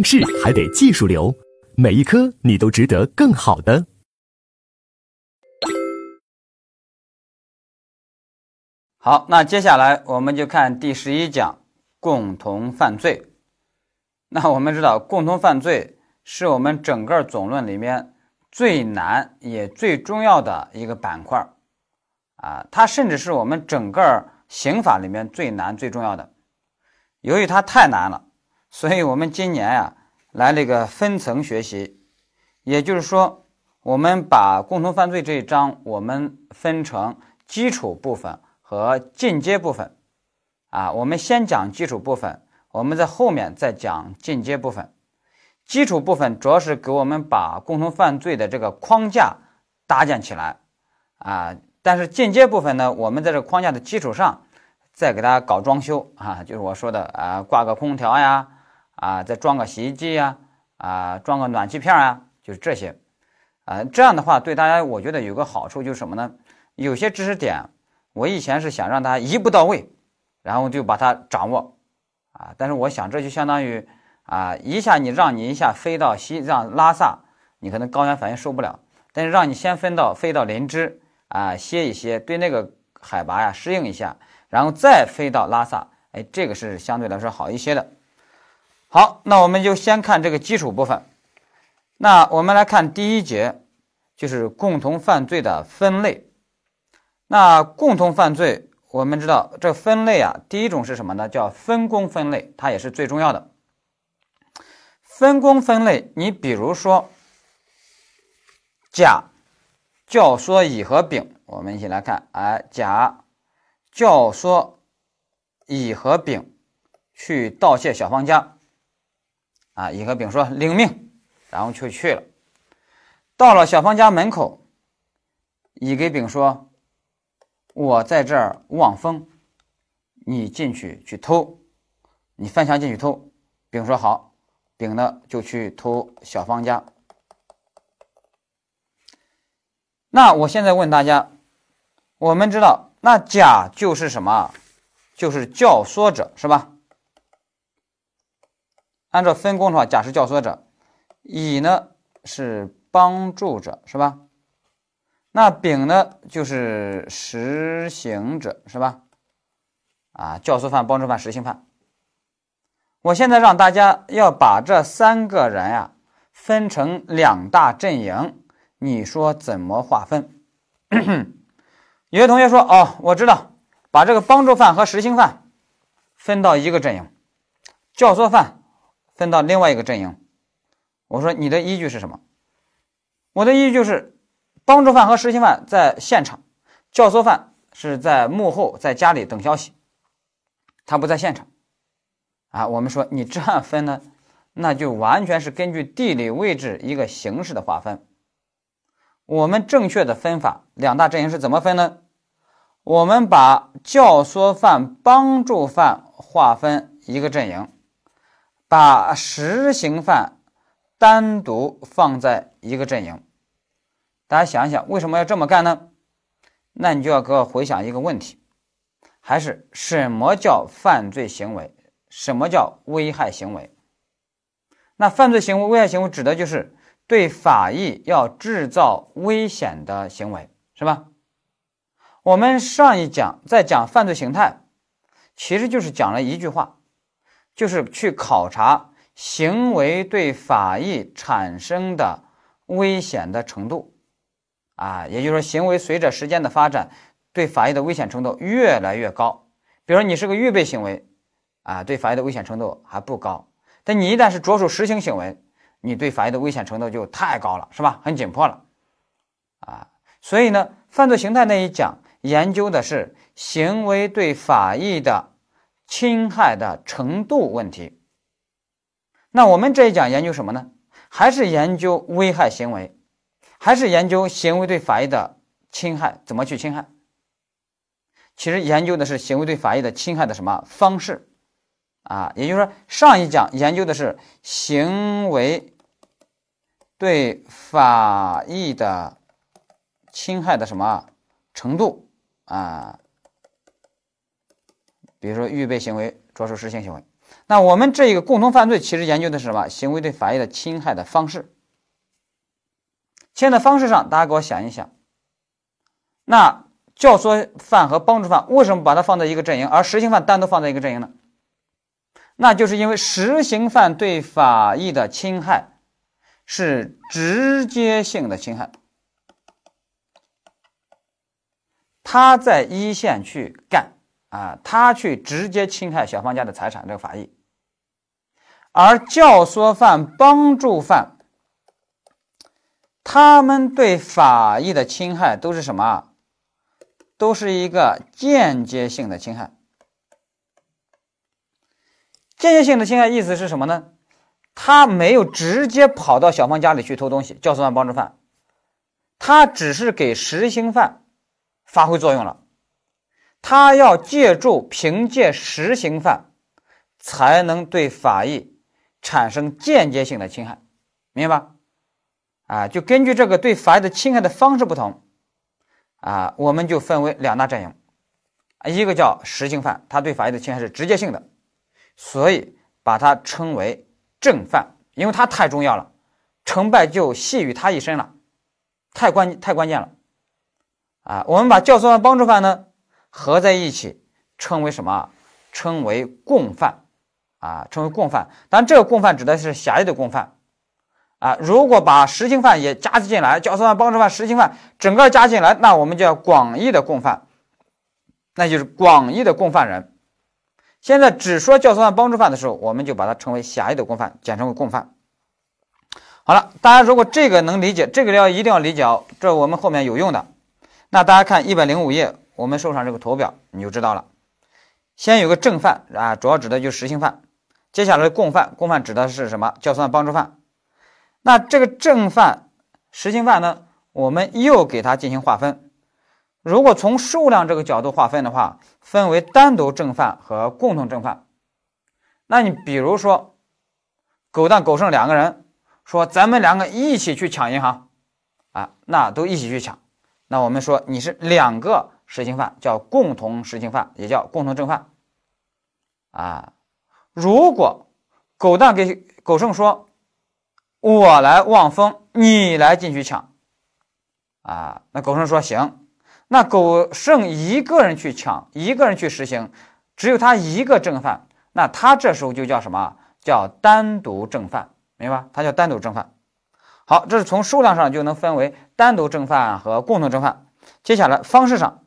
应试还得技术流，每一科你都值得更好的。好，那接下来我们就看第十一讲共同犯罪。那我们知道，共同犯罪是我们整个总论里面最难也最重要的一个板块啊，它甚至是我们整个刑法里面最难最重要的。由于它太难了，所以我们今年呀来了一个分层学习，也就是说，我们把共同犯罪这一章我们分成基础部分。和进阶部分，啊，我们先讲基础部分，我们在后面再讲进阶部分。基础部分主要是给我们把共同犯罪的这个框架搭建起来，啊，但是进阶部分呢，我们在这个框架的基础上再给大家搞装修，啊，就是我说的啊，挂个空调呀，啊，再装个洗衣机呀，啊，装个暖气片啊，就是这些，啊，这样的话对大家我觉得有个好处就是什么呢？有些知识点。我以前是想让他一步到位，然后就把它掌握，啊，但是我想这就相当于啊，一下你让你一下飞到西藏拉萨，你可能高原反应受不了，但是让你先飞到飞到林芝啊歇一歇，对那个海拔呀适应一下，然后再飞到拉萨，哎，这个是相对来说好一些的。好，那我们就先看这个基础部分，那我们来看第一节，就是共同犯罪的分类。那共同犯罪，我们知道这分类啊，第一种是什么呢？叫分工分类，它也是最重要的。分工分类，你比如说甲教唆乙和丙，我们一起来看，哎，甲教唆乙和丙去盗窃小芳家，啊，乙和丙说领命，然后就去了，到了小芳家门口，乙给丙说。我在这儿望风，你进去去偷，你翻墙进去偷。丙说好，丙呢就去偷小芳家。那我现在问大家，我们知道那甲就是什么？就是教唆者是吧？按照分工的话，甲是教唆者，乙呢是帮助者是吧？那丙呢，就是实行者，是吧？啊，教唆犯、帮助犯、实行犯。我现在让大家要把这三个人呀分成两大阵营，你说怎么划分？有的同学说：“哦，我知道，把这个帮助犯和实行犯分到一个阵营，教唆犯分到另外一个阵营。”我说：“你的依据是什么？”我的依据就是。帮助犯和实行犯在现场，教唆犯是在幕后，在家里等消息，他不在现场。啊，我们说你这样分呢，那就完全是根据地理位置一个形式的划分。我们正确的分法，两大阵营是怎么分呢？我们把教唆犯、帮助犯划分一个阵营，把实行犯单独放在一个阵营。大家想一想，为什么要这么干呢？那你就要给我回想一个问题，还是什么叫犯罪行为？什么叫危害行为？那犯罪行为、危害行为指的就是对法益要制造危险的行为，是吧？我们上一讲在讲犯罪形态，其实就是讲了一句话，就是去考察行为对法益产生的危险的程度。啊，也就是说，行为随着时间的发展，对法益的危险程度越来越高。比如说，你是个预备行为，啊，对法益的危险程度还不高。但你一旦是着手实行行为，你对法益的危险程度就太高了，是吧？很紧迫了，啊，所以呢，犯罪形态那一讲研究的是行为对法益的侵害的程度问题。那我们这一讲研究什么呢？还是研究危害行为。还是研究行为对法益的侵害，怎么去侵害？其实研究的是行为对法益的侵害的什么方式啊？也就是说，上一讲研究的是行为对法益的侵害的什么程度啊？比如说预备行为、着手实行行为。那我们这一个共同犯罪其实研究的是什么？行为对法益的侵害的方式。侵害的方式上，大家给我想一想，那教唆犯和帮助犯为什么把它放在一个阵营，而实行犯单独放在一个阵营呢？那就是因为实行犯对法益的侵害是直接性的侵害，他在一线去干啊，他去直接侵害小芳家的财产这个法益。而教唆犯、帮助犯，他们对法益的侵害都是什么？都是一个间接性的侵害。间接性的侵害意思是什么呢？他没有直接跑到小芳家里去偷东西，教唆犯、帮助犯，他只是给实行犯发挥作用了。他要借助凭借实行犯，才能对法益。产生间接性的侵害，明白吧？啊，就根据这个对法益的侵害的方式不同，啊，我们就分为两大阵营，一个叫实行犯，他对法益的侵害是直接性的，所以把它称为正犯，因为他太重要了，成败就系于他一身了，太关太关键了，啊，我们把教唆犯、帮助犯呢合在一起，称为什么？称为共犯。啊，称为共犯，但这个共犯指的是狭义的共犯，啊，如果把实行犯也加进来，教唆犯、帮助犯、实行犯整个加进来，那我们叫广义的共犯，那就是广义的共犯人。现在只说教唆犯、帮助犯的时候，我们就把它称为狭义的共犯，简称为共犯。好了，大家如果这个能理解，这个要一定要理解哦，这我们后面有用的。那大家看一百零五页，我们手上这个图表，你就知道了。先有个正犯啊，主要指的就是实行犯。接下来共犯，共犯指的是什么？教唆犯、帮助犯。那这个正犯、实行犯呢？我们又给它进行划分。如果从数量这个角度划分的话，分为单独正犯和共同正犯。那你比如说，狗蛋、狗剩两个人说咱们两个一起去抢银行啊，那都一起去抢。那我们说你是两个实行犯，叫共同实行犯，也叫共同正犯啊。如果狗蛋给狗剩说：“我来望风，你来进去抢。”啊，那狗剩说：“行。”那狗剩一个人去抢，一个人去实行，只有他一个正犯，那他这时候就叫什么？叫单独正犯，明白？他叫单独正犯。好，这是从数量上就能分为单独正犯和共同正犯。接下来方式上，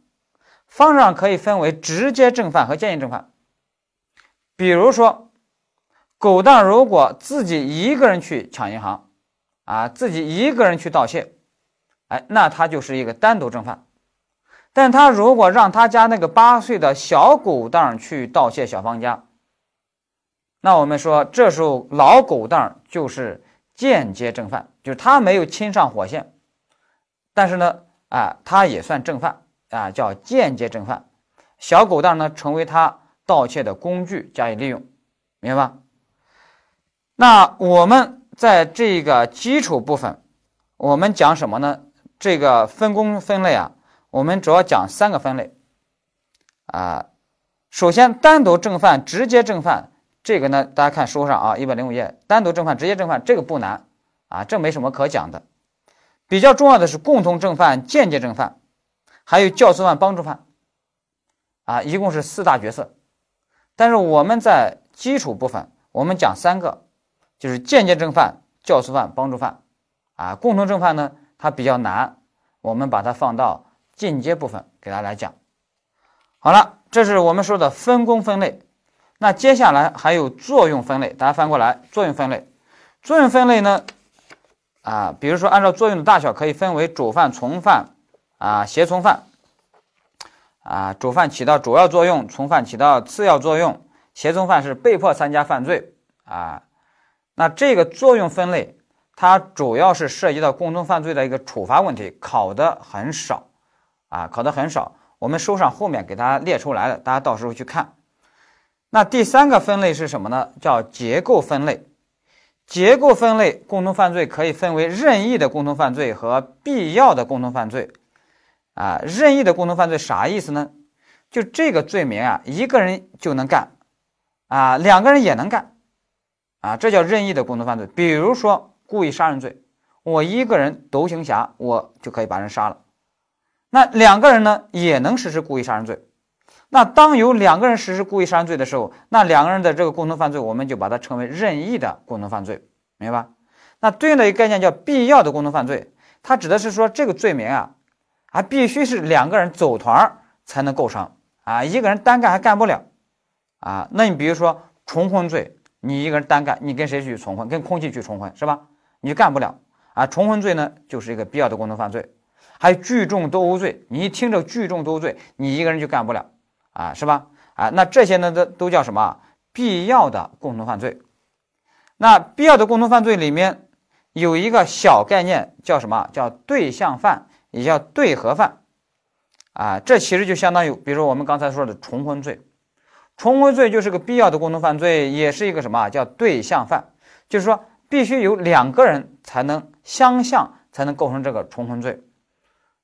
方式上可以分为直接正犯和间接正犯。比如说，狗蛋如果自己一个人去抢银行，啊，自己一个人去盗窃，哎，那他就是一个单独正犯。但他如果让他家那个八岁的小狗蛋去盗窃小芳家，那我们说这时候老狗蛋就是间接正犯，就是他没有亲上火线，但是呢，啊，他也算正犯啊，叫间接正犯。小狗蛋呢，成为他。盗窃的工具加以利用，明白吧？那我们在这个基础部分，我们讲什么呢？这个分工分类啊，我们主要讲三个分类啊。首先，单独正犯、直接正犯，这个呢，大家看书上啊，一百零五页，单独正犯、直接正犯，这个不难啊，这没什么可讲的。比较重要的是共同正犯、间接正犯，还有教唆犯、帮助犯啊，一共是四大角色。但是我们在基础部分，我们讲三个，就是间接正犯、教唆犯、帮助犯，啊，共同正犯呢，它比较难，我们把它放到进阶部分给大家来讲。好了，这是我们说的分工分类。那接下来还有作用分类，大家翻过来，作用分类。作用分类呢，啊，比如说按照作用的大小，可以分为主犯、从犯，啊，协从犯。啊，主犯起到主要作用，从犯起到次要作用，协从犯是被迫参加犯罪啊。那这个作用分类，它主要是涉及到共同犯罪的一个处罚问题，考的很少啊，考的很少。我们书上后面给大家列出来了，大家到时候去看。那第三个分类是什么呢？叫结构分类。结构分类，共同犯罪可以分为任意的共同犯罪和必要的共同犯罪。啊，任意的共同犯罪啥意思呢？就这个罪名啊，一个人就能干，啊，两个人也能干，啊，这叫任意的共同犯罪。比如说故意杀人罪，我一个人独行侠，我就可以把人杀了。那两个人呢，也能实施故意杀人罪。那当有两个人实施故意杀人罪的时候，那两个人的这个共同犯罪，我们就把它称为任意的共同犯罪，明白吧？那对应的一个概念叫必要的共同犯罪，它指的是说这个罪名啊，还必须是两个人走团才能构成啊，一个人单干还干不了啊。那你比如说重婚罪，你一个人单干，你跟谁去重婚？跟空气去重婚是吧？你干不了啊。重婚罪呢，就是一个必要的共同犯罪。还有聚众斗殴罪，你一听着聚众斗殴罪，你一个人就干不了啊，是吧？啊，那这些呢都都叫什么？必要的共同犯罪。那必要的共同犯罪里面有一个小概念叫什么？叫对象犯，也叫对合犯。啊，这其实就相当于，比如说我们刚才说的重婚罪，重婚罪就是个必要的共同犯罪，也是一个什么？叫对象犯，就是说必须有两个人才能相像，才能构成这个重婚罪。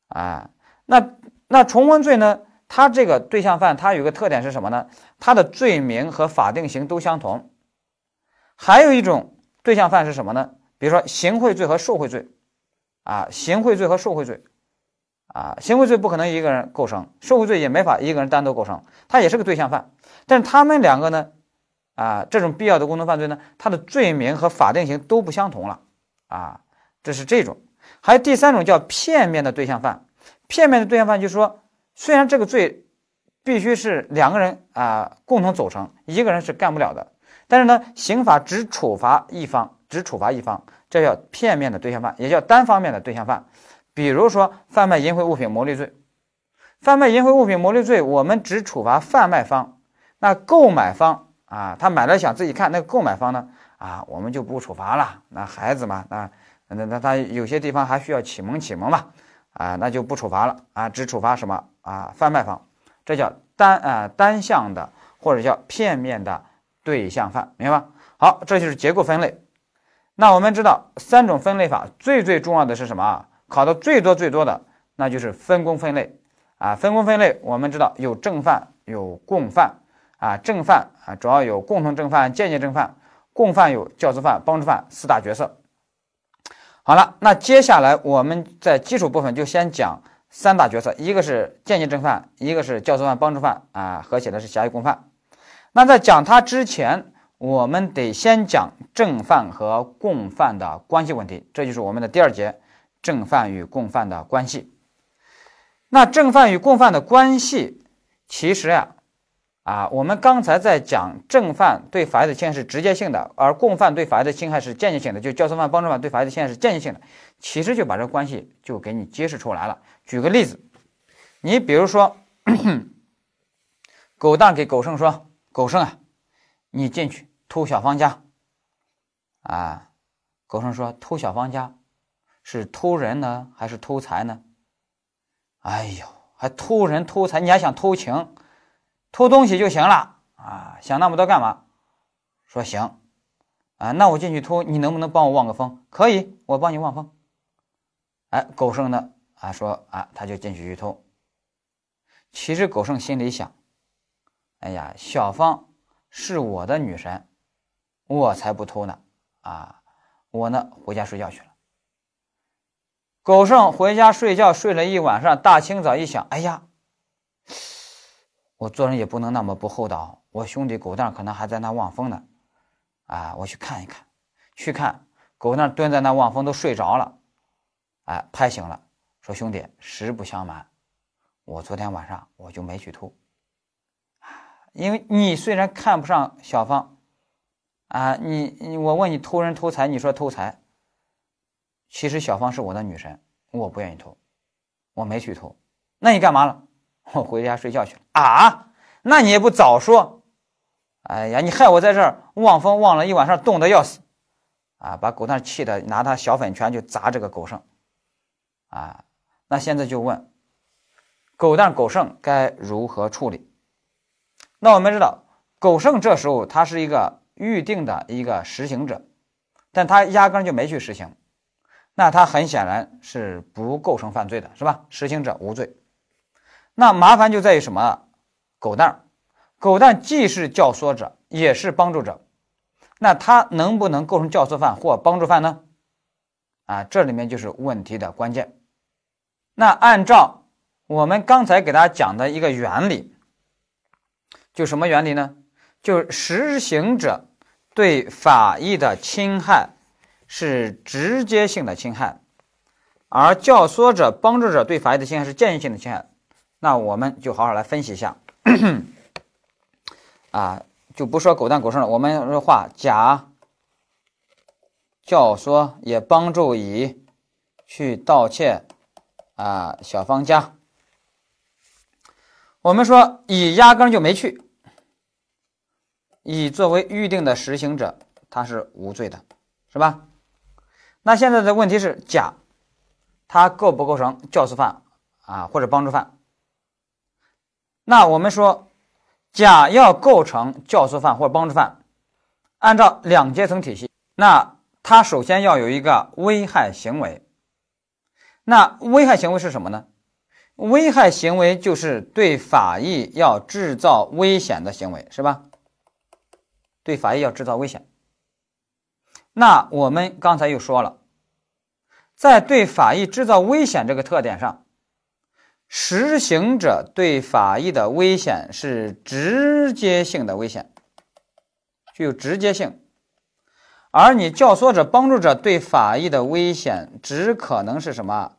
啊，那那重婚罪呢？它这个对象犯，它有个特点是什么呢？它的罪名和法定刑都相同。还有一种对象犯是什么呢？比如说行贿罪和受贿罪，啊，行贿罪和受贿罪，啊，行贿罪不可能一个人构成，受贿罪也没法一个人单独构成，它也是个对象犯。但是他们两个呢，啊，这种必要的共同犯罪呢，它的罪名和法定刑都不相同了，啊，这是这种。还有第三种叫片面的对象犯，片面的对象犯就是说，虽然这个罪必须是两个人啊共同组成，一个人是干不了的，但是呢，刑法只处罚一方，只处罚一方，这叫片面的对象犯，也叫单方面的对象犯。比如说贩卖淫秽物品牟利罪，贩卖淫秽物品牟利罪，我们只处罚贩卖方，那购买方啊，他买了想自己看，那购买方呢啊，我们就不处罚了，那孩子嘛，那。那那他有些地方还需要启蒙启蒙嘛，啊，那就不处罚了啊，只处罚什么啊？贩卖方，这叫单啊单向的或者叫片面的对象犯，明白吧？好，这就是结构分类。那我们知道三种分类法最最重要的是什么啊？考的最多最多的那就是分工分类啊。分工分类我们知道有正犯有共犯啊，正犯啊主要有共同正犯、间接正犯，共犯有教唆犯、帮助犯四大角色。好了，那接下来我们在基础部分就先讲三大角色，一个是间接正犯，一个是教唆犯、帮助犯啊，合起来是狭义共犯。那在讲它之前，我们得先讲正犯和共犯的关系问题，这就是我们的第二节，正犯与共犯的关系。那正犯与共犯的关系，其实呀。啊，我们刚才在讲正犯对法益的侵害是直接性的，而共犯对法益的侵害是间接性的，就教唆犯、帮助犯对法益的侵害是间接性的。其实就把这个关系就给你揭示出来了。举个例子，你比如说，狗蛋给狗剩说：“狗剩啊，你进去偷小芳家。”啊，狗剩说：“偷小芳家是偷人呢，还是偷财呢？”哎呦，还偷人偷财，你还想偷情？偷东西就行了啊，想那么多干嘛？说行啊，那我进去偷，你能不能帮我望个风？可以，我帮你望风。哎，狗剩呢啊，说啊，他就进去去偷。其实狗剩心里想，哎呀，小芳是我的女神，我才不偷呢啊！我呢回家睡觉去了。狗剩回家睡觉睡了一晚上，大清早一想，哎呀。我做人也不能那么不厚道，我兄弟狗蛋可能还在那望风呢，啊，我去看一看，去看狗蛋蹲在那望风都睡着了，哎，拍醒了，说兄弟，实不相瞒，我昨天晚上我就没去偷，因为你虽然看不上小芳，啊，你你我问你偷人偷财，你说偷财，其实小芳是我的女神，我不愿意偷，我没去偷，那你干嘛了？我回家睡觉去了啊！那你也不早说！哎呀，你害我在这儿望风望了一晚上，冻得要死啊！把狗蛋气的，拿他小粉拳就砸这个狗剩啊！那现在就问，狗蛋狗剩该如何处理？那我们知道，狗剩这时候他是一个预定的一个实行者，但他压根就没去实行，那他很显然是不构成犯罪的，是吧？实行者无罪。那麻烦就在于什么？狗蛋儿，狗蛋既是教唆者，也是帮助者，那他能不能构成教唆犯或帮助犯呢？啊，这里面就是问题的关键。那按照我们刚才给大家讲的一个原理，就什么原理呢？就是实行者对法益的侵害是直接性的侵害，而教唆者、帮助者对法益的侵害是间接性的侵害。那我们就好好来分析一下。啊，就不说狗蛋狗剩了，我们说话甲教唆也帮助乙去盗窃。啊，小芳家，我们说乙压根就没去，乙作为预定的实行者，他是无罪的，是吧？那现在的问题是甲，他构不构成教唆犯啊，或者帮助犯？那我们说甲要构成教唆犯或者帮助犯，按照两阶层体系，那他首先要有一个危害行为。那危害行为是什么呢？危害行为就是对法益要制造危险的行为，是吧？对法益要制造危险。那我们刚才又说了，在对法益制造危险这个特点上，实行者对法益的危险是直接性的危险，具有直接性。而你教唆者、帮助者对法益的危险只可能是什么？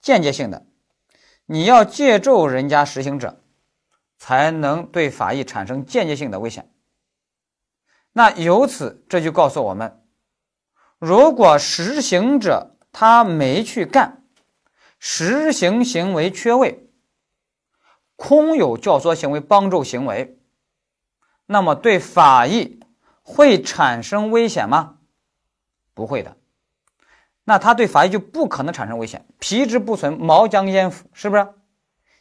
间接性的，你要借助人家实行者，才能对法益产生间接性的危险。那由此这就告诉我们，如果实行者他没去干，实行行为缺位，空有教唆行为、帮助行为，那么对法益会产生危险吗？不会的。那他对法益就不可能产生危险，皮之不存，毛将焉附？是不是？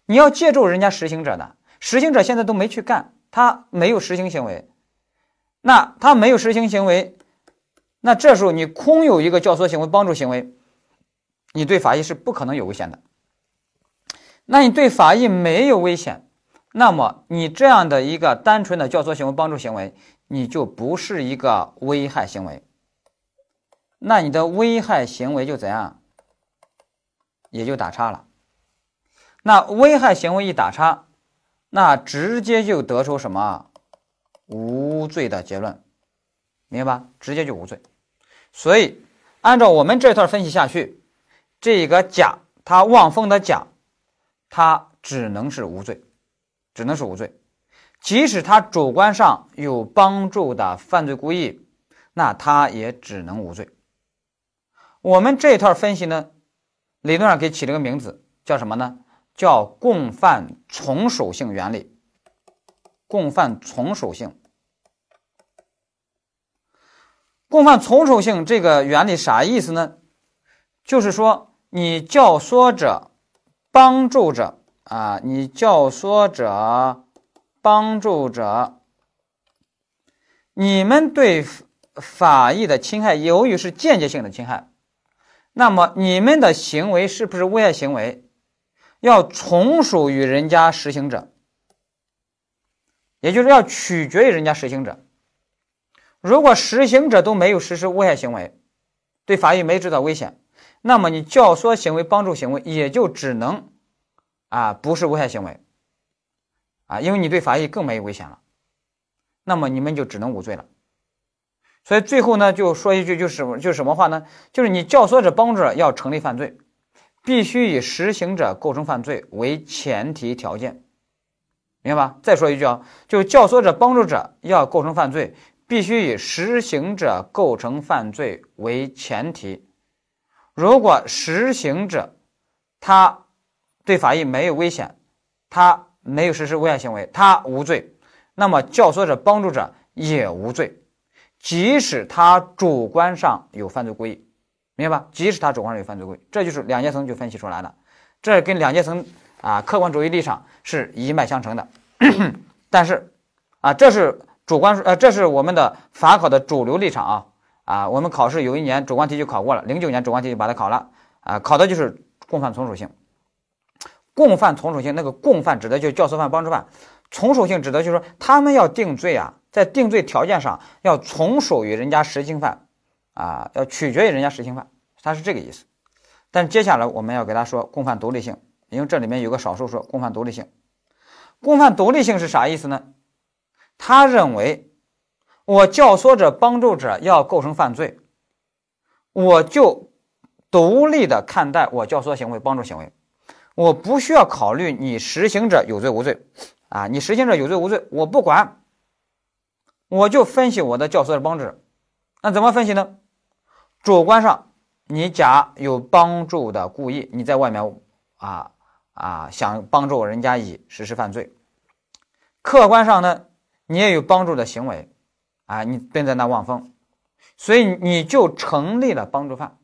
你要借助人家实行者的，实行者现在都没去干，他没有实行行为，那他没有实行行为，那这时候你空有一个教唆行为、帮助行为，你对法医是不可能有危险的。那你对法医没有危险，那么你这样的一个单纯的教唆行为、帮助行为，你就不是一个危害行为。那你的危害行为就怎样？也就打叉了。那危害行为一打叉，那直接就得出什么无罪的结论，明白吧？直接就无罪。所以按照我们这段分析下去，这个甲他望风的甲，他只能是无罪，只能是无罪。即使他主观上有帮助的犯罪故意，那他也只能无罪。我们这一套分析呢，理论上给起了个名字，叫什么呢？叫共犯从属性原理。共犯从属性，共犯从属性这个原理啥意思呢？就是说，你教唆者、帮助者啊，你教唆者、帮助者，你们对法益的侵害，由于是间接性的侵害。那么你们的行为是不是危害行为？要从属于人家实行者，也就是要取决于人家实行者。如果实行者都没有实施危害行为，对法益没制造危险，那么你教唆行为、帮助行为也就只能啊不是危害行为啊，因为你对法益更没有危险了，那么你们就只能无罪了。所以最后呢，就说一句，就是，就是什么话呢？就是你教唆者、帮助者要成立犯罪，必须以实行者构成犯罪为前提条件，明白吧？再说一句啊，就是教唆者、帮助者要构成犯罪，必须以实行者构成犯罪为前提。如果实行者他对法益没有危险，他没有实施危害行为，他无罪，那么教唆者、帮助者也无罪。即使他主观上有犯罪故意，明白吧？即使他主观上有犯罪故意，这就是两阶层就分析出来了。这跟两阶层啊客观主义立场是一脉相承的。但是啊，这是主观呃，这是我们的法考的主流立场啊啊。我们考试有一年主观题就考过了，零九年主观题就把它考了啊，考的就是共犯从属性。共犯从属性，那个共犯指的就是教唆犯、帮助犯。从属性指的就是说，他们要定罪啊，在定罪条件上要从属于人家实行犯，啊，要取决于人家实行犯，他是这个意思。但接下来我们要给他说共犯独立性，因为这里面有个少数说共犯独立性。共犯独立性是啥意思呢？他认为我教唆者、帮助者要构成犯罪，我就独立的看待我教唆行为、帮助行为，我不需要考虑你实行者有罪无罪。啊，你实行者有罪无罪，我不管，我就分析我的教唆者帮助者。那怎么分析呢？主观上，你甲有帮助的故意，你在外面啊啊想帮助人家乙实施犯罪；客观上呢，你也有帮助的行为，啊，你便在那望风，所以你就成立了帮助犯。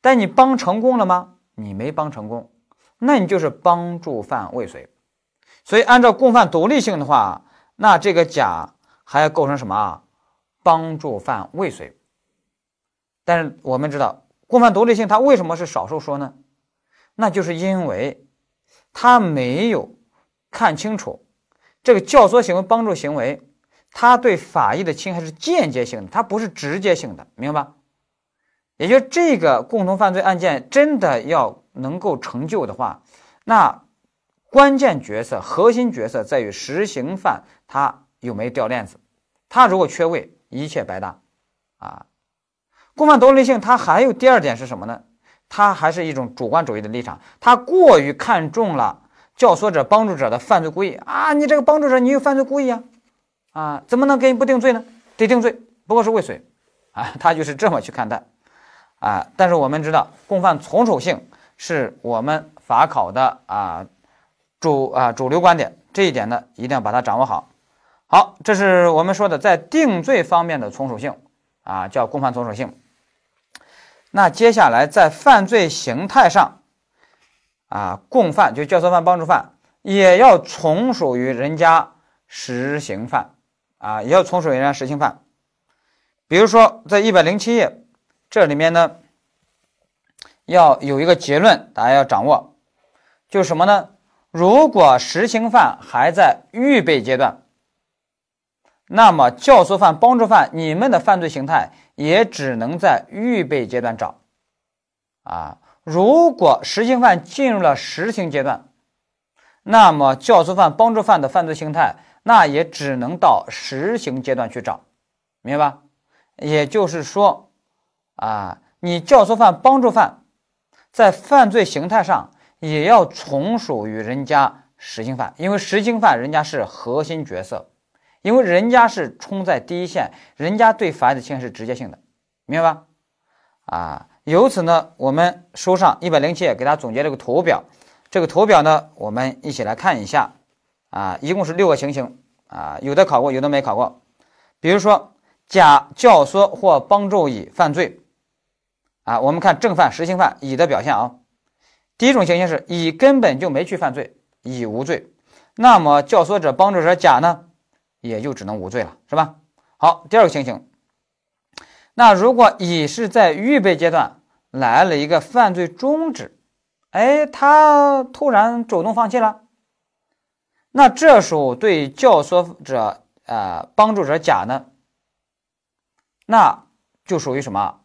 但你帮成功了吗？你没帮成功，那你就是帮助犯未遂。所以，按照共犯独立性的话，那这个甲还要构成什么啊？帮助犯未遂。但是我们知道，共犯独立性它为什么是少数说呢？那就是因为他没有看清楚这个教唆行为、帮助行为，它对法益的侵害是间接性的，它不是直接性的，明白吧？也就这个共同犯罪案件真的要能够成就的话，那。关键角色、核心角色在于实行犯他有没有掉链子，他如果缺位，一切白搭啊！共犯独立性，它还有第二点是什么呢？它还是一种主观主义的立场，它过于看重了教唆者、帮助者的犯罪故意啊！你这个帮助者，你有犯罪故意啊？啊，怎么能给你不定罪呢？得定罪，不过是未遂啊！他就是这么去看待啊！但是我们知道，共犯从属性是我们法考的啊。主啊，主流观点这一点呢，一定要把它掌握好。好，这是我们说的在定罪方面的从属性啊，叫共犯从属性。那接下来在犯罪形态上啊，共犯就教唆犯、帮助犯也要从属于人家实行犯啊，也要从属于人家实行犯。比如说在一百零七页这里面呢，要有一个结论，大家要掌握，就是什么呢？如果实行犯还在预备阶段，那么教唆犯、帮助犯，你们的犯罪形态也只能在预备阶段找。啊，如果实行犯进入了实行阶段，那么教唆犯、帮助犯的犯罪形态，那也只能到实行阶段去找，明白吧？也就是说，啊，你教唆犯、帮助犯在犯罪形态上。也要从属于人家实行犯，因为实行犯人家是核心角色，因为人家是冲在第一线，人家对法益的侵害是直接性的，明白吧？啊，由此呢，我们书上一百零七页给大家总结了个图表，这个图表呢，我们一起来看一下，啊，一共是六个情形，啊，有的考过，有的没考过，比如说甲教唆或帮助乙犯罪，啊，我们看正犯、实行犯乙的表现啊。第一种情形是乙根本就没去犯罪，乙无罪，那么教唆者、帮助者甲呢，也就只能无罪了，是吧？好，第二个情形，那如果乙是在预备阶段来了一个犯罪终止，哎，他突然主动放弃了，那这时候对教唆者、呃帮助者甲呢，那就属于什么？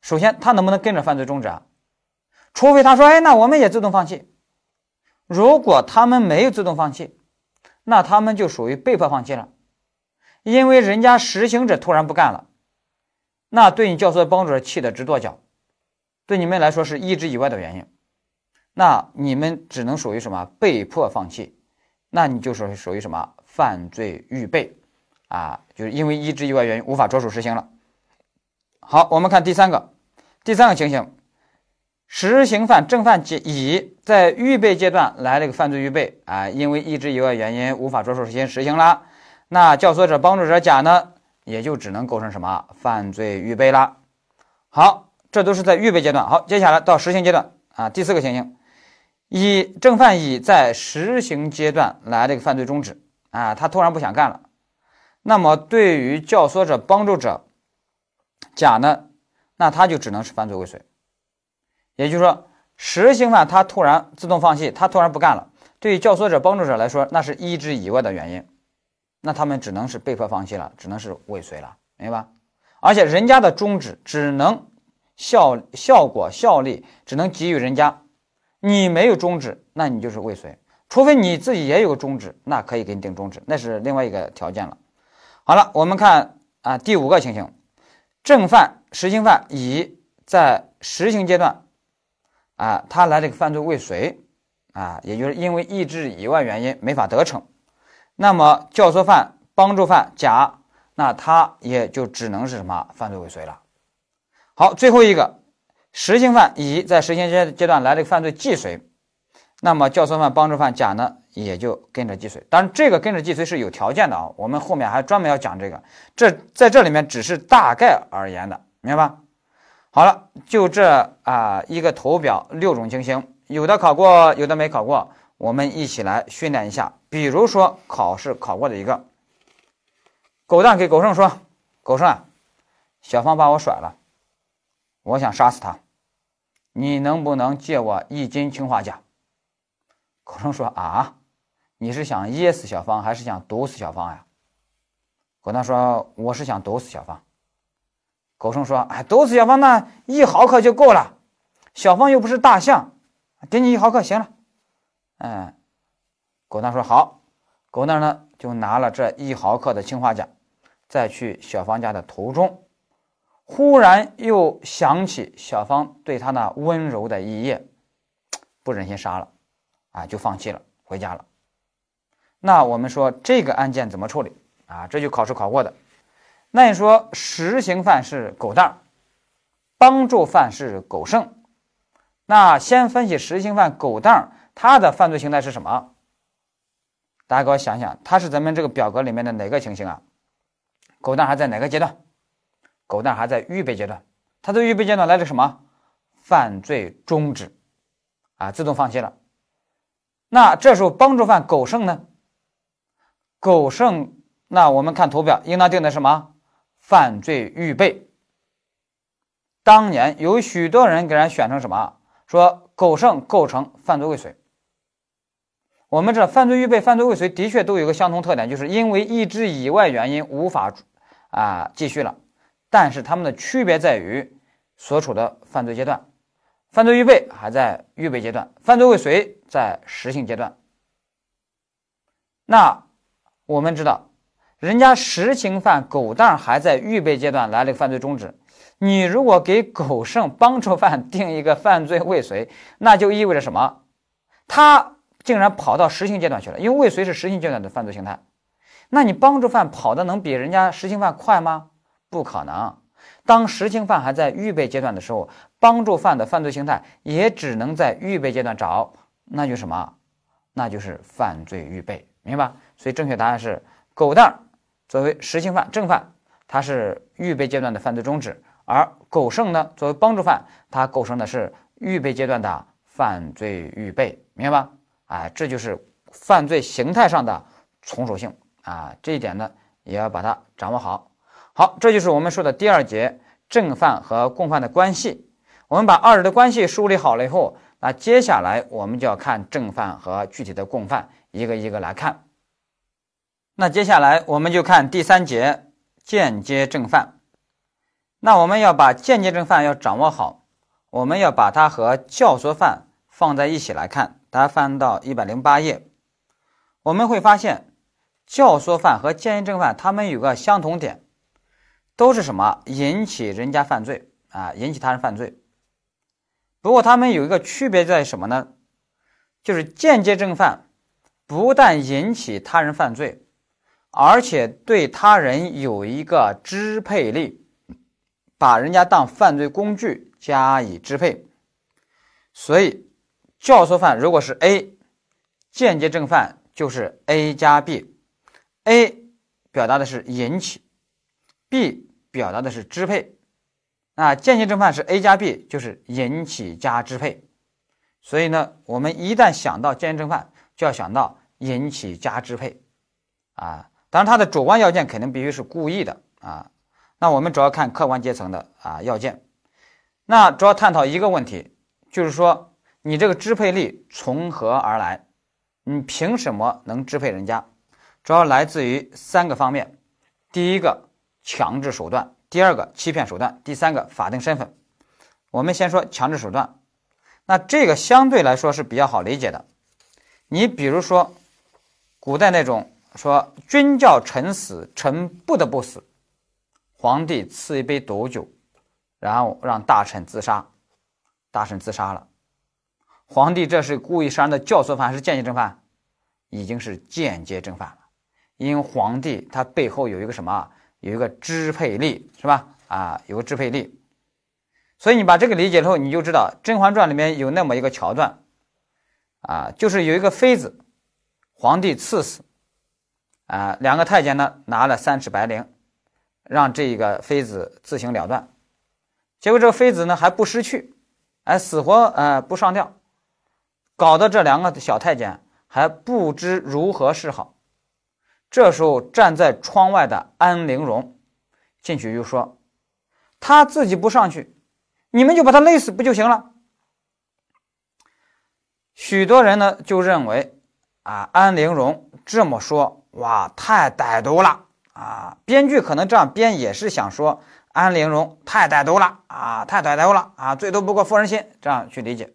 首先，他能不能跟着犯罪终止啊？除非他说：“哎，那我们也自动放弃。”如果他们没有自动放弃，那他们就属于被迫放弃了，因为人家实行者突然不干了，那对你教唆帮助者气得直跺脚，对你们来说是意志以外的原因，那你们只能属于什么？被迫放弃，那你就属于属于什么？犯罪预备啊，就是因为意志以外原因无法着手实行了。好，我们看第三个，第三个情形。实行犯正犯乙在预备阶段来了个犯罪预备啊，因为意志以外原因无法着手实行实行了，那教唆者帮助者甲呢，也就只能构成什么犯罪预备了。好，这都是在预备阶段。好，接下来到实行阶段啊，第四个情形，乙正犯乙在实行阶段来了一个犯罪终止啊，他突然不想干了，那么对于教唆者帮助者甲呢，那他就只能是犯罪未遂。也就是说，实行犯他突然自动放弃，他突然不干了，对于教唆者、帮助者来说，那是意志以外的原因，那他们只能是被迫放弃了，只能是未遂了，明白吧？而且人家的终止只能效效果效力，只能给予人家，你没有终止，那你就是未遂。除非你自己也有个宗旨，那可以给你定终止，那是另外一个条件了。好了，我们看啊第五个情形，正犯、实行犯乙在实行阶段啊，他来这个犯罪未遂啊，也就是因为意志以外原因没法得逞，那么教唆犯、帮助犯甲，那他也就只能是什么犯罪未遂了。好，最后一个实行犯乙在实行阶阶段来了个犯罪既遂。那么教唆犯、帮助犯甲呢，也就跟着既遂。当然，这个跟着既遂是有条件的啊。我们后面还专门要讲这个。这在这里面只是大概而言的，明白吧？好了，就这啊一个图表，六种情形，有的考过，有的没考过。我们一起来训练一下。比如说考试考过的一个，狗蛋给狗剩说：“狗剩啊，小芳把我甩了，我想杀死他，你能不能借我一斤氰化钾？”狗剩说：“啊，你是想噎死小芳，还是想毒死小芳呀？”狗蛋说：“我是想毒死小芳。”狗剩说：“哎，毒死小芳那一毫克就够了，小芳又不是大象，给你一毫克行了。”嗯，狗蛋说：“好。”狗蛋呢就拿了这一毫克的氰化钾，在去小芳家的途中，忽然又想起小芳对他那温柔的一夜，不忍心杀了。啊，就放弃了，回家了。那我们说这个案件怎么处理啊？这就考试考过的。那你说实行犯是狗蛋儿，帮助犯是狗剩。那先分析实行犯狗蛋儿，他的犯罪形态是什么？大家给我想想，他是咱们这个表格里面的哪个情形啊？狗蛋还在哪个阶段？狗蛋还在预备阶段。他的预备阶段来了什么？犯罪终止，啊，自动放弃了。那这时候帮助犯狗剩呢？狗剩，那我们看图表，应当定的什么？犯罪预备。当年有许多人给人选成什么？说狗剩构成犯罪未遂。我们这犯罪预备、犯罪未遂的确都有个相同特点，就是因为意志以外原因无法啊继续了。但是它们的区别在于所处的犯罪阶段。犯罪预备还在预备阶段，犯罪未遂在实行阶段。那我们知道，人家实行犯狗蛋还在预备阶段来了个犯罪终止，你如果给狗剩帮助犯定一个犯罪未遂，那就意味着什么？他竟然跑到实行阶段去了，因为未遂是实行阶段的犯罪形态。那你帮助犯跑的能比人家实行犯快吗？不可能。当实行犯还在预备阶段的时候，帮助犯的犯罪形态也只能在预备阶段找，那就什么？那就是犯罪预备，明白？所以正确答案是狗蛋儿作为实行犯正犯，它是预备阶段的犯罪终止；而狗剩呢，作为帮助犯，它构成的是预备阶段的犯罪预备，明白吧？哎，这就是犯罪形态上的从属性啊，这一点呢也要把它掌握好。好，这就是我们说的第二节正犯和共犯的关系。我们把二者的关系梳理好了以后，那接下来我们就要看正犯和具体的共犯，一个一个来看。那接下来我们就看第三节间接正犯。那我们要把间接正犯要掌握好，我们要把它和教唆犯放在一起来看。大家翻到一百零八页，我们会发现教唆犯和间接正犯他们有个相同点。都是什么引起人家犯罪啊？引起他人犯罪。不过他们有一个区别在什么呢？就是间接正犯不但引起他人犯罪，而且对他人有一个支配力，把人家当犯罪工具加以支配。所以教唆犯如果是 A，间接正犯就是 A 加 B，A 表达的是引起，B。表达的是支配，啊，间接正犯是 A 加 B，就是引起加支配，所以呢，我们一旦想到间接正犯，就要想到引起加支配，啊，当然它的主观要件肯定必须是故意的。啊，那我们主要看客观阶层的啊要件，那主要探讨一个问题，就是说你这个支配力从何而来，你凭什么能支配人家？主要来自于三个方面：第一个强制手段，第二个欺骗手段，第三个法定身份。我们先说强制手段，那这个相对来说是比较好理解的。你比如说，古代那种说君叫臣死，臣不得不死，皇帝赐一杯毒酒，然后让大臣自杀，大臣自杀了。皇帝这是故意杀人的教唆犯还是间接正犯？已经是间接正犯了，因为皇帝他背后有一个什么？有一个支配力，是吧？啊，有个支配力。所以你把这个理解之后，你就知道《甄嬛传》里面有那么一个桥段，啊，就是有一个妃子，皇帝赐死，啊，两个太监呢拿了三尺白绫，让这一个妃子自行了断，结果这个妃子呢还不识趣，哎，死活呃不上吊。搞得这两个小太监还不知如何是好。这时候站在窗外的安陵容进去就说：“他自己不上去，你们就把他勒死不就行了？”许多人呢就认为啊，安陵容这么说，哇，太歹毒了啊！编剧可能这样编也是想说安陵容太歹毒了啊，太歹毒了啊，最多不过妇人心，这样去理解。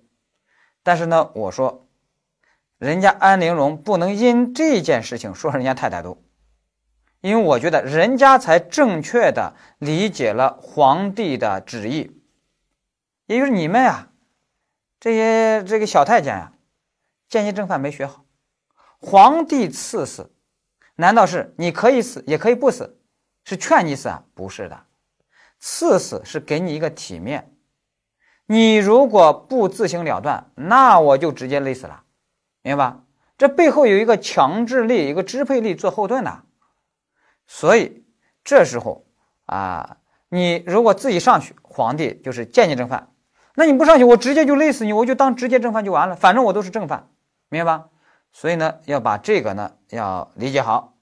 但是呢，我说，人家安陵容不能因这件事情说人家太歹毒，因为我觉得人家才正确的理解了皇帝的旨意，也就是你们呀，这些这个小太监呀，间接正犯没学好。皇帝赐死，难道是你可以死也可以不死，是劝你死啊？不是的，赐死是给你一个体面。你如果不自行了断，那我就直接勒死了，明白吧？这背后有一个强制力、一个支配力做后盾的，所以这时候啊，你如果自己上去，皇帝就是间接正犯；那你不上去，我直接就勒死你，我就当直接正犯就完了，反正我都是正犯，明白吧？所以呢，要把这个呢要理解好。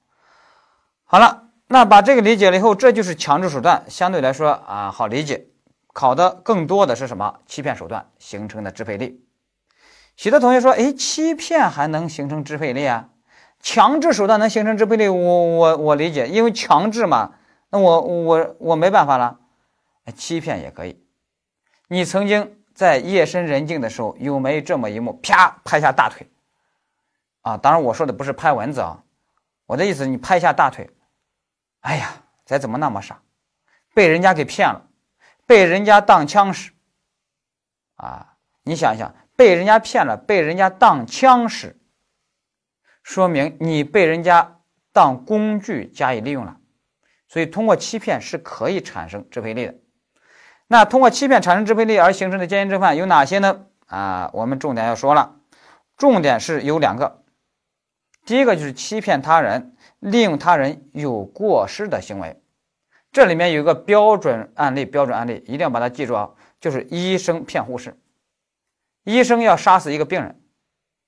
好了，那把这个理解了以后，这就是强制手段，相对来说啊好理解。考的更多的是什么？欺骗手段形成的支配力。许多同学说：“哎，欺骗还能形成支配力啊？强制手段能形成支配力？”我我我理解，因为强制嘛，那我我我没办法了。欺骗也可以。你曾经在夜深人静的时候，有没有这么一幕？啪，拍下大腿。啊，当然我说的不是拍蚊子啊，我的意思，你拍下大腿。哎呀，咱怎么那么傻，被人家给骗了。被人家当枪使，啊，你想一想，被人家骗了，被人家当枪使，说明你被人家当工具加以利用了。所以，通过欺骗是可以产生支配力的。那通过欺骗产生支配力而形成的奸淫正犯有哪些呢？啊，我们重点要说了，重点是有两个。第一个就是欺骗他人，利用他人有过失的行为。这里面有一个标准案例，标准案例一定要把它记住啊，就是医生骗护士。医生要杀死一个病人，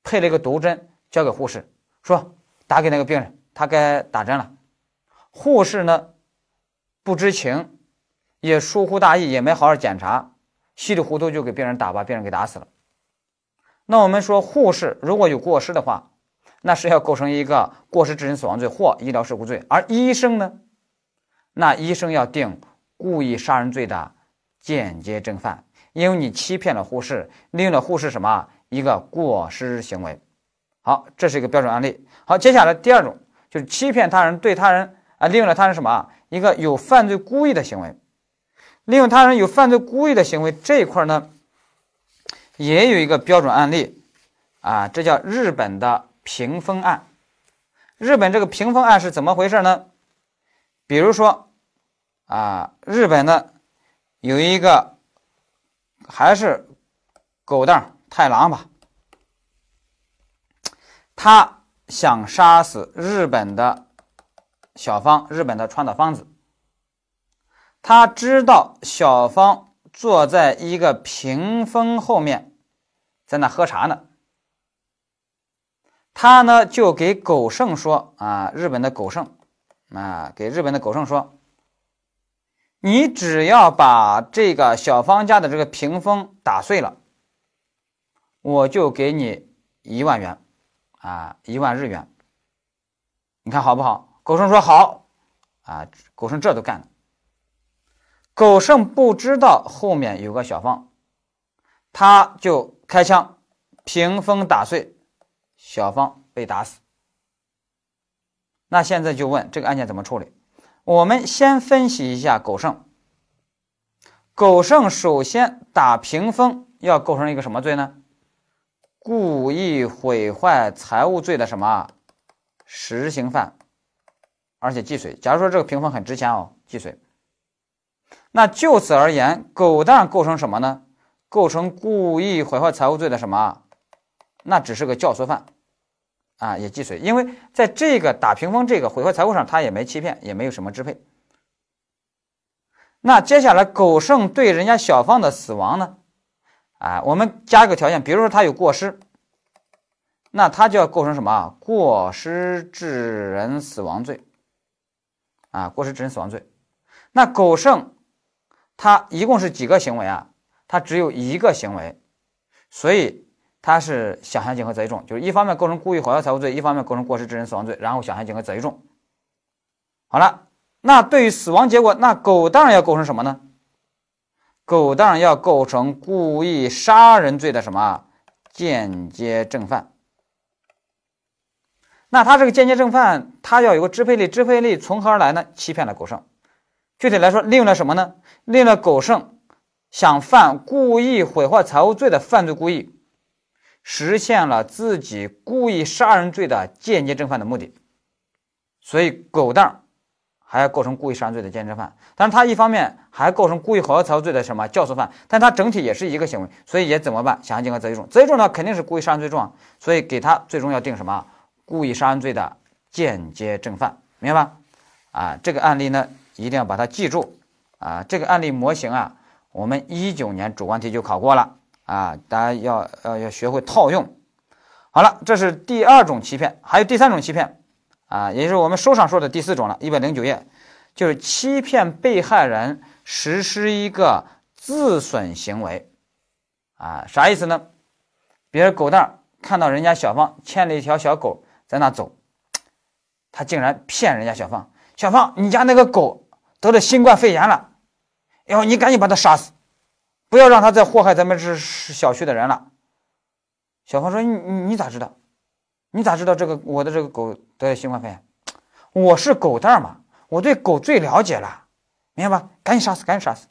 配了一个毒针交给护士，说打给那个病人，他该打针了。护士呢不知情，也疏忽大意，也没好好检查，稀里糊涂就给病人打，把病人给打死了。那我们说，护士如果有过失的话，那是要构成一个过失致人死亡罪或医疗事故罪，而医生呢？那医生要定故意杀人罪的间接正犯，因为你欺骗了护士，利用了护士什么一个过失行为。好，这是一个标准案例。好，接下来第二种就是欺骗他人，对他人啊利用了他人什么一个有犯罪故意的行为，利用他人有犯罪故意的行为这一块呢，也有一个标准案例啊，这叫日本的屏风案。日本这个屏风案是怎么回事呢？比如说，啊，日本的有一个还是狗蛋太郎吧，他想杀死日本的小芳，日本的川岛芳子。他知道小芳坐在一个屏风后面，在那喝茶呢。他呢就给狗剩说啊，日本的狗剩。啊，给日本的狗剩说：“你只要把这个小芳家的这个屏风打碎了，我就给你一万元。啊一万日元。你看好不好？狗剩说好啊，狗剩这都干了。狗剩不知道后面有个小芳，他就开枪，屏风打碎，小芳被打死。那现在就问这个案件怎么处理？我们先分析一下狗剩。狗剩首先打屏风要构成一个什么罪呢？故意毁坏财物罪的什么实行犯，而且既遂。假如说这个屏风很值钱哦，既遂。那就此而言，狗蛋构成什么呢？构成故意毁坏财物罪的什么？那只是个教唆犯，啊，也既遂。因为在这个打屏风、这个毁坏财物上，他也没欺骗，也没有什么支配。那接下来，狗剩对人家小芳的死亡呢？啊，我们加个条件，比如说他有过失，那他就要构成什么？过失致人死亡罪。啊，过失致人死亡罪。那狗剩他一共是几个行为啊？他只有一个行为，所以他是想象竞合择一重，就是一方面构成故意毁坏财物罪，一方面构成过失致人死亡罪，然后想象竞合择一重。好了。那对于死亡结果，那狗当然要构成什么呢？狗当然要构成故意杀人罪的什么间接正犯。那他这个间接正犯，他要有个支配力，支配力从何而来呢？欺骗了狗剩。具体来说，利用了什么呢？利用了狗剩想犯故意毁坏财物罪的犯罪故意，实现了自己故意杀人罪的间接正犯的目的。所以狗蛋儿。还要构成故意杀人罪的间接正犯，但是他一方面还构成故意毁坏财物罪的什么教唆犯，但他整体也是一个行为，所以也怎么办？想象竞合择一重，择一重呢肯定是故意杀人罪重，所以给他最终要定什么？故意杀人罪的间接正犯，明白吧？啊，这个案例呢一定要把它记住啊，这个案例模型啊，我们一九年主观题就考过了啊，大家要要要学会套用。好了，这是第二种欺骗，还有第三种欺骗。啊，也就是我们书上说的第四种了，一百零九页，就是欺骗被害人实施一个自损行为，啊，啥意思呢？比如狗蛋看到人家小芳牵了一条小狗在那走，他竟然骗人家小芳，小芳，你家那个狗得了新冠肺炎了，哟，你赶紧把它杀死，不要让他再祸害咱们这小区的人了。小芳说，你你你咋知道？你咋知道这个我的这个狗得了新冠肺炎？我是狗蛋嘛，我对狗最了解了，明白吧？赶紧杀死，赶紧杀死。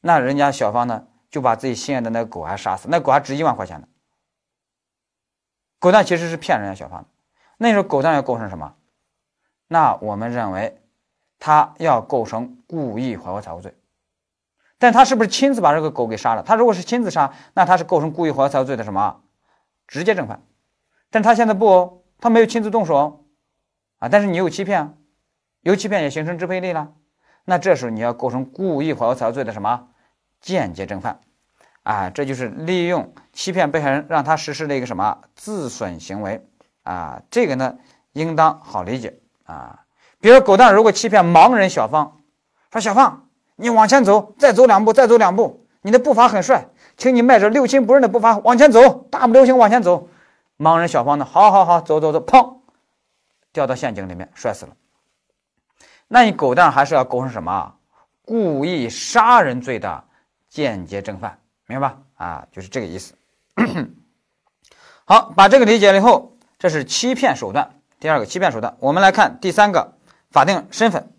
那人家小芳呢，就把自己心爱的那个狗还杀死，那狗还值一万块钱呢。狗蛋其实是骗人家小芳的。那时候狗蛋要构成什么？那我们认为他要构成故意毁坏财物罪。但他是不是亲自把这个狗给杀了？他如果是亲自杀，那他是构成故意毁坏财物罪的什么？直接正犯。但他现在不，他没有亲自动手，啊，但是你有欺骗，有欺骗也形成支配力了，那这时候你要构成故意毁坏财物罪的什么？间接正犯，啊，这就是利用欺骗被害人让他实施了一个什么？自损行为，啊，这个呢应当好理解。啊，比如狗蛋如果欺骗盲人小芳，说小芳你往前走，再走两步，再走两步，你的步伐很帅，请你迈着六亲不认的步伐往前走，大步流星往前走。盲人小芳呢？好好好，走走走，砰，掉到陷阱里面，摔死了。那你狗蛋还是要构成什么？故意杀人罪的间接正犯，明白吧？啊，就是这个意思。好，把这个理解了以后，这是欺骗手段。第二个欺骗手段，我们来看第三个法定身份，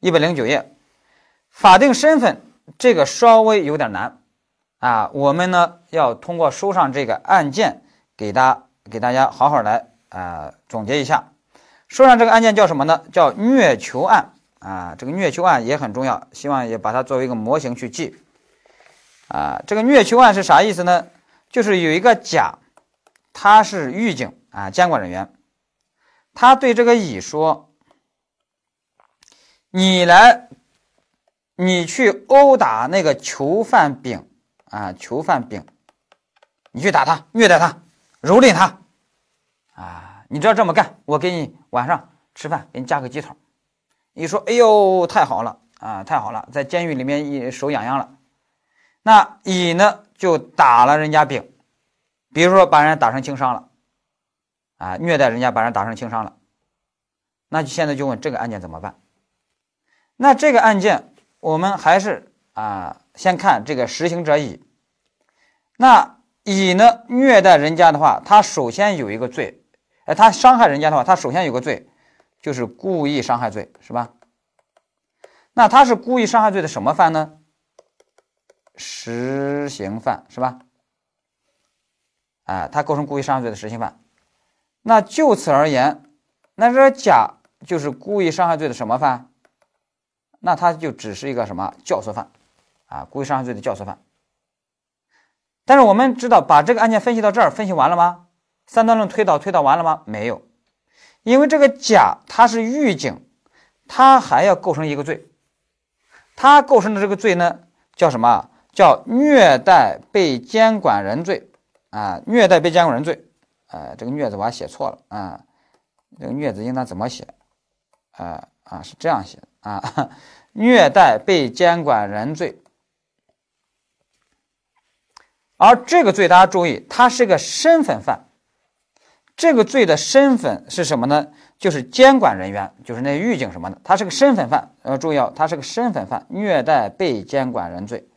一百零九页，法定身份这个稍微有点难啊。我们呢要通过书上这个案件给大。给大家好好来啊总结一下，书上这个案件叫什么呢？叫虐囚案啊。这个虐囚案也很重要，希望也把它作为一个模型去记啊。这个虐囚案是啥意思呢？就是有一个甲，他是狱警啊，监管人员，他对这个乙说：“你来，你去殴打那个囚犯丙啊，囚犯丙，你去打他，虐待他。”蹂躏他，啊！你只要这么干，我给你晚上吃饭，给你加个鸡腿。你说，哎呦，太好了啊，太好了，在监狱里面一手痒痒了。那乙呢，就打了人家丙，比如说把人打成轻伤了，啊，虐待人家把人打成轻伤了，那就现在就问这个案件怎么办？那这个案件我们还是啊，先看这个实行者乙。那乙呢，虐待人家的话，他首先有一个罪，哎，他伤害人家的话，他首先有个罪，就是故意伤害罪，是吧？那他是故意伤害罪的什么犯呢？实行犯，是吧？啊，他构成故意伤害罪的实行犯。那就此而言，那这甲就是故意伤害罪的什么犯？那他就只是一个什么教唆犯啊？故意伤害罪的教唆犯。但是我们知道，把这个案件分析到这儿，分析完了吗？三段论推导推导完了吗？没有，因为这个甲他是狱警，他还要构成一个罪，他构成的这个罪呢，叫什么？叫虐待被监管人罪啊！虐待被监管人罪，啊，这个“虐”字我还写错了啊，这个“虐”字应当怎么写？啊啊，是这样写的啊，虐待被监管人罪。而这个罪，大家注意，它是个身份犯。这个罪的身份是什么呢？就是监管人员，就是那狱警什么的，他是个身份犯。要注意哦，他是个身份犯，虐待被监管人罪。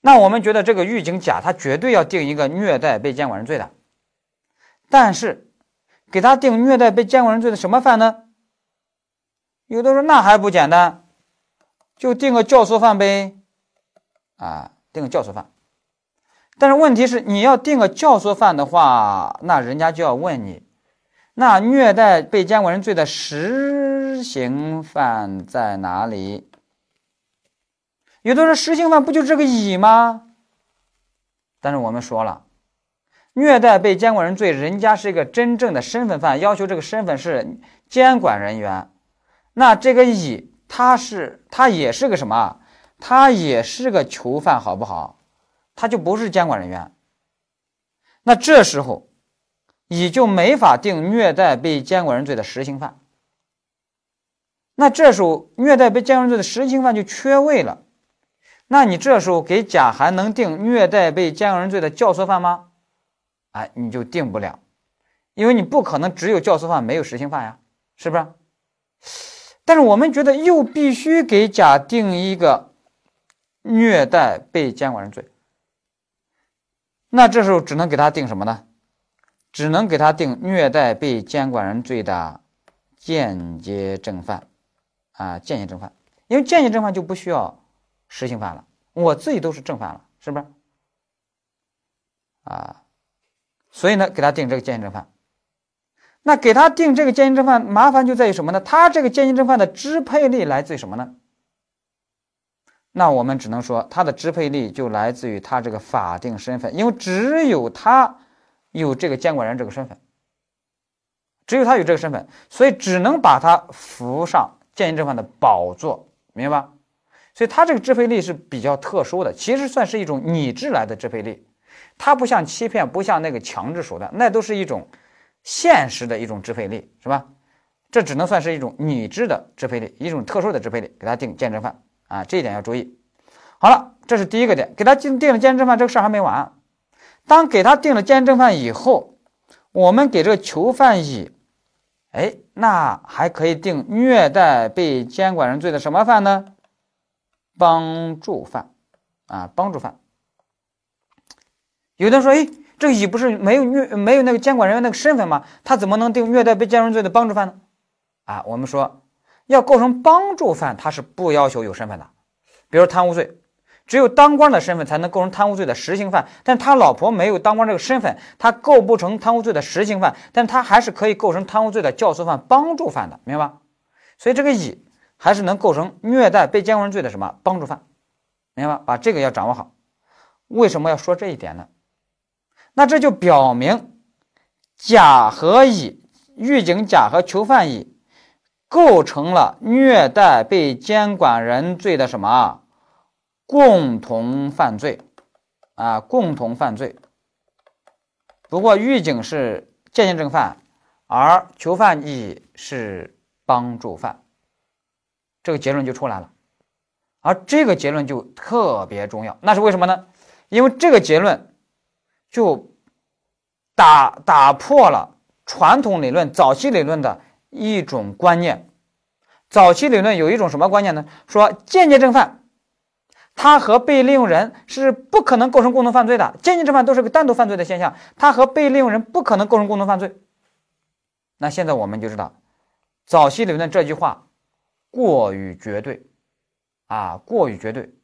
那我们觉得这个狱警甲，他绝对要定一个虐待被监管人罪的。但是，给他定虐待被监管人罪的什么犯呢？有的说那还不简单，就定个教唆犯呗。啊，定个教唆犯。但是问题是，你要定个教唆犯的话，那人家就要问你，那虐待被监管人罪的实行犯在哪里？有的说实行犯不就这个乙吗？但是我们说了，虐待被监管人罪，人家是一个真正的身份犯，要求这个身份是监管人员。那这个乙，他是他也是个什么？他也是个囚犯，好不好？他就不是监管人员，那这时候乙就没法定虐待被监管人罪的实行犯。那这时候虐待被监管人罪的实行犯就缺位了。那你这时候给甲还能定虐待被监管人罪的教唆犯吗？哎，你就定不了，因为你不可能只有教唆犯没有实行犯呀，是不是？但是我们觉得又必须给甲定一个虐待被监管人罪。那这时候只能给他定什么呢？只能给他定虐待被监管人罪的间接正犯，啊，间接正犯，因为间接正犯就不需要实行犯了，我自己都是正犯了，是不是？啊，所以呢，给他定这个间接正犯。那给他定这个间接正犯，麻烦就在于什么呢？他这个间接正犯的支配力来自于什么呢？那我们只能说，他的支配力就来自于他这个法定身份，因为只有他有这个监管人这个身份，只有他有这个身份，所以只能把他扶上间接正犯的宝座，明白吧？所以他这个支配力是比较特殊的，其实算是一种拟制来的支配力，它不像欺骗，不像那个强制手段，那都是一种现实的一种支配力，是吧？这只能算是一种拟制的支配力，一种特殊的支配力，给他定间接正犯。啊，这一点要注意。好了，这是第一个点，给他定定了监正犯，这个事儿还没完。当给他定了监正犯以后，我们给这个囚犯乙，哎，那还可以定虐待被监管人罪的什么犯呢？帮助犯啊，帮助犯。有的人说，哎，这个乙不是没有虐没有那个监管人员那个身份吗？他怎么能定虐待被监管人罪的帮助犯呢？啊，我们说。要构成帮助犯，他是不要求有身份的。比如贪污罪，只有当官的身份才能构成贪污罪的实行犯。但他老婆没有当官这个身份，他构不成贪污罪的实行犯，但他还是可以构成贪污罪的教唆犯、帮助犯的，明白吧？所以这个乙还是能构成虐待被监管人罪的什么帮助犯，明白吧？把这个要掌握好。为什么要说这一点呢？那这就表明甲和乙，狱警甲和囚犯乙。构成了虐待被监管人罪的什么共同犯罪啊？共同犯罪。不过狱警是间接正犯，而囚犯乙是帮助犯，这个结论就出来了。而这个结论就特别重要，那是为什么呢？因为这个结论就打打破了传统理论、早期理论的一种观念。早期理论有一种什么观念呢？说间接正犯，他和被利用人是不可能构成共同犯罪的。间接正犯都是个单独犯罪的现象，他和被利用人不可能构成共同犯罪。那现在我们就知道，早期理论这句话过于绝对啊，过于绝对。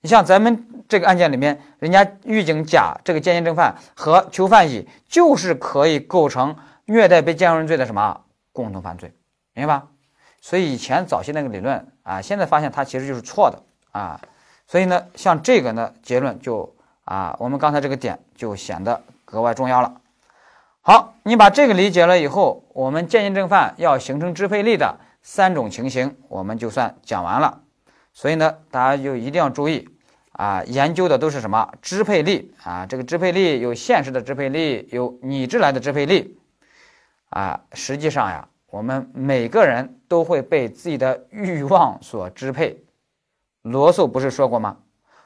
你像咱们这个案件里面，人家狱警甲这个间接正犯和囚犯乙就是可以构成虐待被监护人罪的什么共同犯罪，明白吧？所以以前早期那个理论啊，现在发现它其实就是错的啊。所以呢，像这个呢结论就啊，我们刚才这个点就显得格外重要了。好，你把这个理解了以后，我们间接正犯要形成支配力的三种情形，我们就算讲完了。所以呢，大家就一定要注意啊，研究的都是什么支配力啊？这个支配力有现实的支配力，有拟制来的支配力啊。实际上呀。我们每个人都会被自己的欲望所支配。罗素不是说过吗？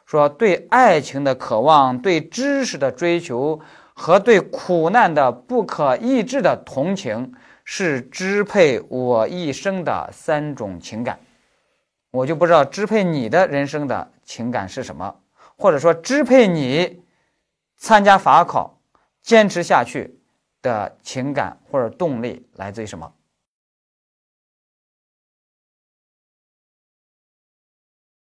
说对爱情的渴望、对知识的追求和对苦难的不可抑制的同情，是支配我一生的三种情感。我就不知道支配你的人生的情感是什么，或者说支配你参加法考、坚持下去的情感或者动力来自于什么？